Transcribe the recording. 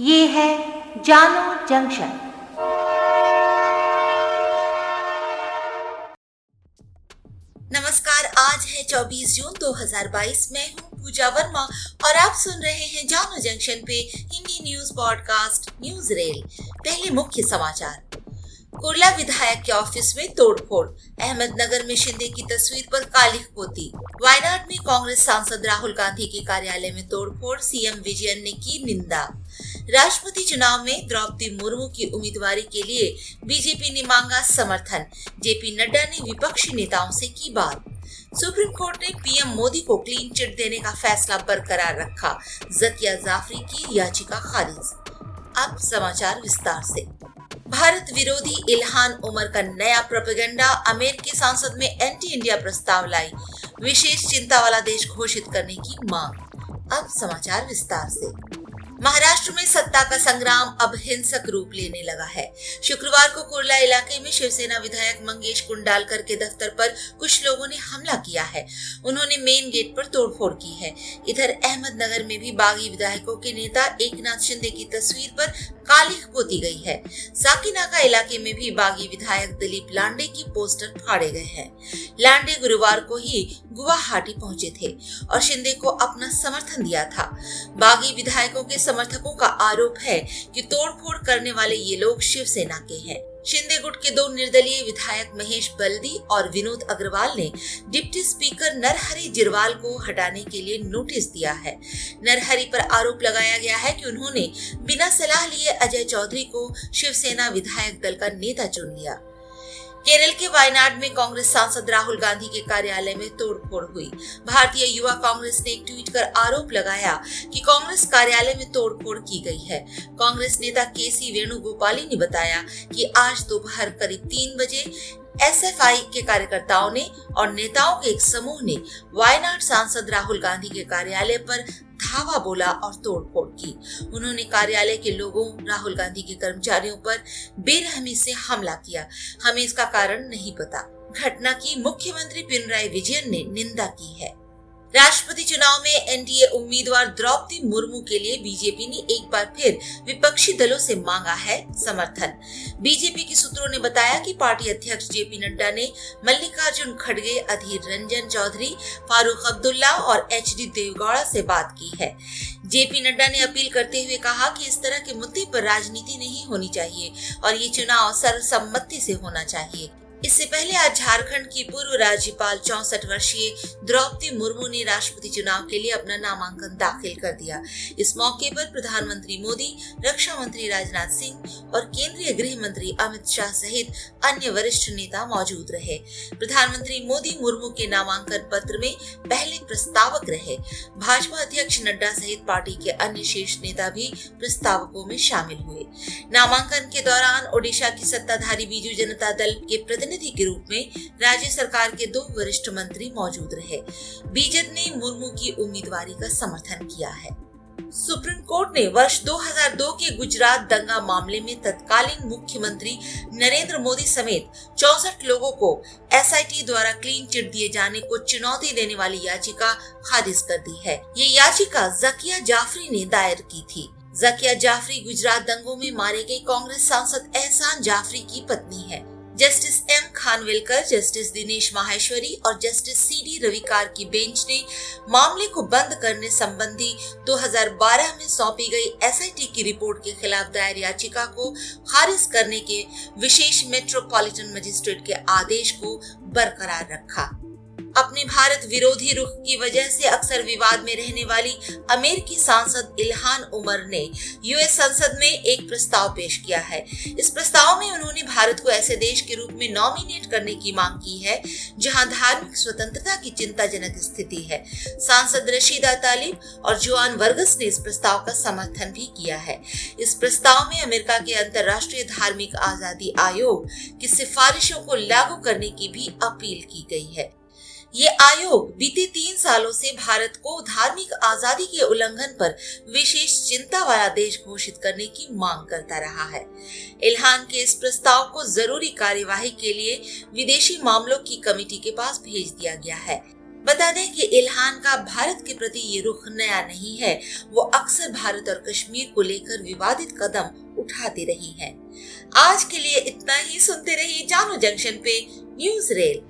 ये है जानो जंक्शन। नमस्कार, आज है 24 जून 2022 मैं हूँ पूजा वर्मा और आप सुन रहे हैं जानो जंक्शन पे Hindi news podcast news rail. पहले मुख्य समाचार। कुर्ला विधायक के ऑफ़िस में तोड़फोड़। अहमदनगर में शिंदे की तस्वीर पर कालिख पोती। वायनाड में कांग्रेस सांसद राहुल गांधी के कार्यालय में तोड़फोड़। सीएम विजयन ने की निंदा। राष्ट्रपति चुनाव में द्रौपदी मुर्मू की उम्मीदवारी के लिए बीजेपी ने मांगा समर्थन। जेपी नड्डा ने विपक्षी नेताओं से की बात। सुप्रीम कोर्ट ने पीएम मोदी को क्लीन चिट देने का फैसला बरकरार रखा। जकिया जाफरी की याचिका खारिज। अब समाचार विस्तार से। भारत विरोधी इल्हान उमर का नया प्रोपेगेंडा अमेरिकी सांसद में एंटी इंडिया प्रस्ताव लाई। विशेष चिंता वाला देश घोषित करने की मांग। अब समाचार विस्तार से। महाराष्ट्र में सत्ता का संग्राम अब हिंसक रूप लेने लगा है। शुक्रवार को कुर्ला इलाके में शिवसेना विधायक मंगेश कुंडालकर के दफ्तर पर कुछ लोगों ने हमला किया है। उन्होंने मेन गेट पर तोड़फोड़ की है। इधर अहमदनगर में भी बागी विधायकों के नेता एकनाथ शिंदे की तस्वीर पर कालिख पोती गई है। साकिनाका इलाके में भी बागी विधायक दिलीप लांडे की पोस्टर फाड़े गए हैं। लांडे गुरुवार को ही गुवाहाटी पहुँचे थे और शिंदे को अपना समर्थन दिया था। बागी विधायकों के समर्थकों का आरोप है कि तोड़फोड़ करने वाले ये लोग शिवसेना के हैं। शिंदे गुट के दो निर्दलीय विधायक महेश बल्दी और विनोद अग्रवाल ने डिप्टी स्पीकर नरहरि जिरवाल को हटाने के लिए नोटिस दिया है। नरहरि पर आरोप लगाया गया है कि उन्होंने बिना सलाह लिए अजय चौधरी को शिवसेना विधायक दल का नेता चुन लिया। केरल के वायनाड में कांग्रेस सांसद राहुल गांधी के कार्यालय में तोड़फोड़ हुई। भारतीय युवा कांग्रेस ने एक ट्वीट कर आरोप लगाया कि कांग्रेस कार्यालय में तोड़फोड़ की गई है। कांग्रेस नेता के सी वेणुगोपाली ने बताया कि आज दोपहर करीब तीन बजे एसएफआई के कार्यकर्ताओं ने और नेताओं के एक समूह ने वायनाड सांसद राहुल गांधी के कार्यालय पर धावा बोला और तोड़फोड़ की। उन्होंने कार्यालय के लोगों, राहुल गांधी के कर्मचारियों पर बेरहमी से हमला किया। हमें इसका कारण नहीं पता। घटना की मुख्यमंत्री पिनराई विजयन ने निंदा की है। राष्ट्रपति चुनाव में एनडीए उम्मीदवार द्रौपदी मुर्मू के लिए बीजेपी ने एक बार फिर विपक्षी दलों से मांगा है समर्थन। बीजेपी के सूत्रों ने बताया कि पार्टी अध्यक्ष जेपी नड्डा ने मल्लिकार्जुन खड़गे, अधीर रंजन चौधरी, फारूक अब्दुल्ला और एच डी देवगौड़ा से बात की है। जेपी नड्डा ने अपील करते हुए कहा कि इस तरह के मुद्दे पर राजनीति नहीं होनी चाहिए और ये चुनाव सर्वसम्मति से होना चाहिए। इससे पहले आज झारखंड की पूर्व राज्यपाल चौसठ वर्षीय द्रौपदी मुर्मू ने राष्ट्रपति चुनाव के लिए अपना नामांकन दाखिल कर दिया। इस मौके पर प्रधानमंत्री मोदी, रक्षा मंत्री राजनाथ सिंह और केंद्रीय गृह मंत्री अमित शाह सहित अन्य वरिष्ठ नेता मौजूद रहे। प्रधानमंत्री मोदी मुर्मू के नामांकन पत्र में पहले प्रस्तावक रहे। भाजपा अध्यक्ष नड्डा सहित पार्टी के अन्य शीर्ष नेता भी प्रस्तावकों में शामिल हुए। नामांकन के दौरान ओडिशा की सत्ताधारी बीजू जनता दल के प्रतिनिधि के रूप में राज्य सरकार के दो वरिष्ठ मंत्री मौजूद रहे। बीजेद ने मुर्मू की उम्मीदवारी का समर्थन किया है। सुप्रीम कोर्ट ने वर्ष 2002 के गुजरात दंगा मामले में तत्कालीन मुख्यमंत्री नरेंद्र मोदी समेत चौसठ लोगों को एसआईटी द्वारा क्लीन चिट दिए जाने को चुनौती देने वाली याचिका खारिज कर दी है। ये याचिका जकिया जाफरी ने दायर की थी। जकिया जाफरी गुजरात दंगों में मारे गए कांग्रेस सांसद एहसान जाफरी की पत्नी है। Justice M Khanwilkar, justice Dinesh Maheshwari और जस्टिस सी डी रविकार की बेंच ने मामले को बंद करने संबंधी 2012 में सौंपी गई एसआईटी की रिपोर्ट के खिलाफ दायर याचिका को खारिज करने के विशेष मेट्रोपॉलिटन मजिस्ट्रेट के आदेश को बरकरार रखा। अपने भारत विरोधी रुख की वजह से अक्सर विवाद में रहने वाली अमेरिकी सांसद इल्हान उमर ने यूएस संसद में एक प्रस्ताव पेश किया है। इस प्रस्ताव में उन्होंने भारत को ऐसे देश के रूप में नॉमिनेट करने की मांग की है, जहाँ धार्मिक स्वतंत्रता की चिंताजनक स्थिति है। सांसद रशीदा तालिब और जुआन वर्गस ने इस प्रस्ताव का समर्थन भी किया है। इस प्रस्ताव में अमेरिका के अंतर्राष्ट्रीय धार्मिक आज़ादी आयोग की सिफारिशों को लागू करने की भी अपील की गई है। ये आयोग बीते तीन सालों से भारत को धार्मिक आज़ादी के उल्लंघन पर विशेष चिंता वाला देश घोषित करने की मांग करता रहा है। इल्हान के इस प्रस्ताव को ज़रूरी कार्यवाही के लिए विदेशी मामलों की कमेटी के पास भेज दिया गया है। बता दें कि इल्हान का भारत के प्रति ये रुख नया नहीं है, वो अक्सर भारत और कश्मीर को लेकर विवादित कदम उठाती रही है। आज के लिए इतना ही, सुनते रहिए जानो जंक्शन पे न्यूज़ रेल।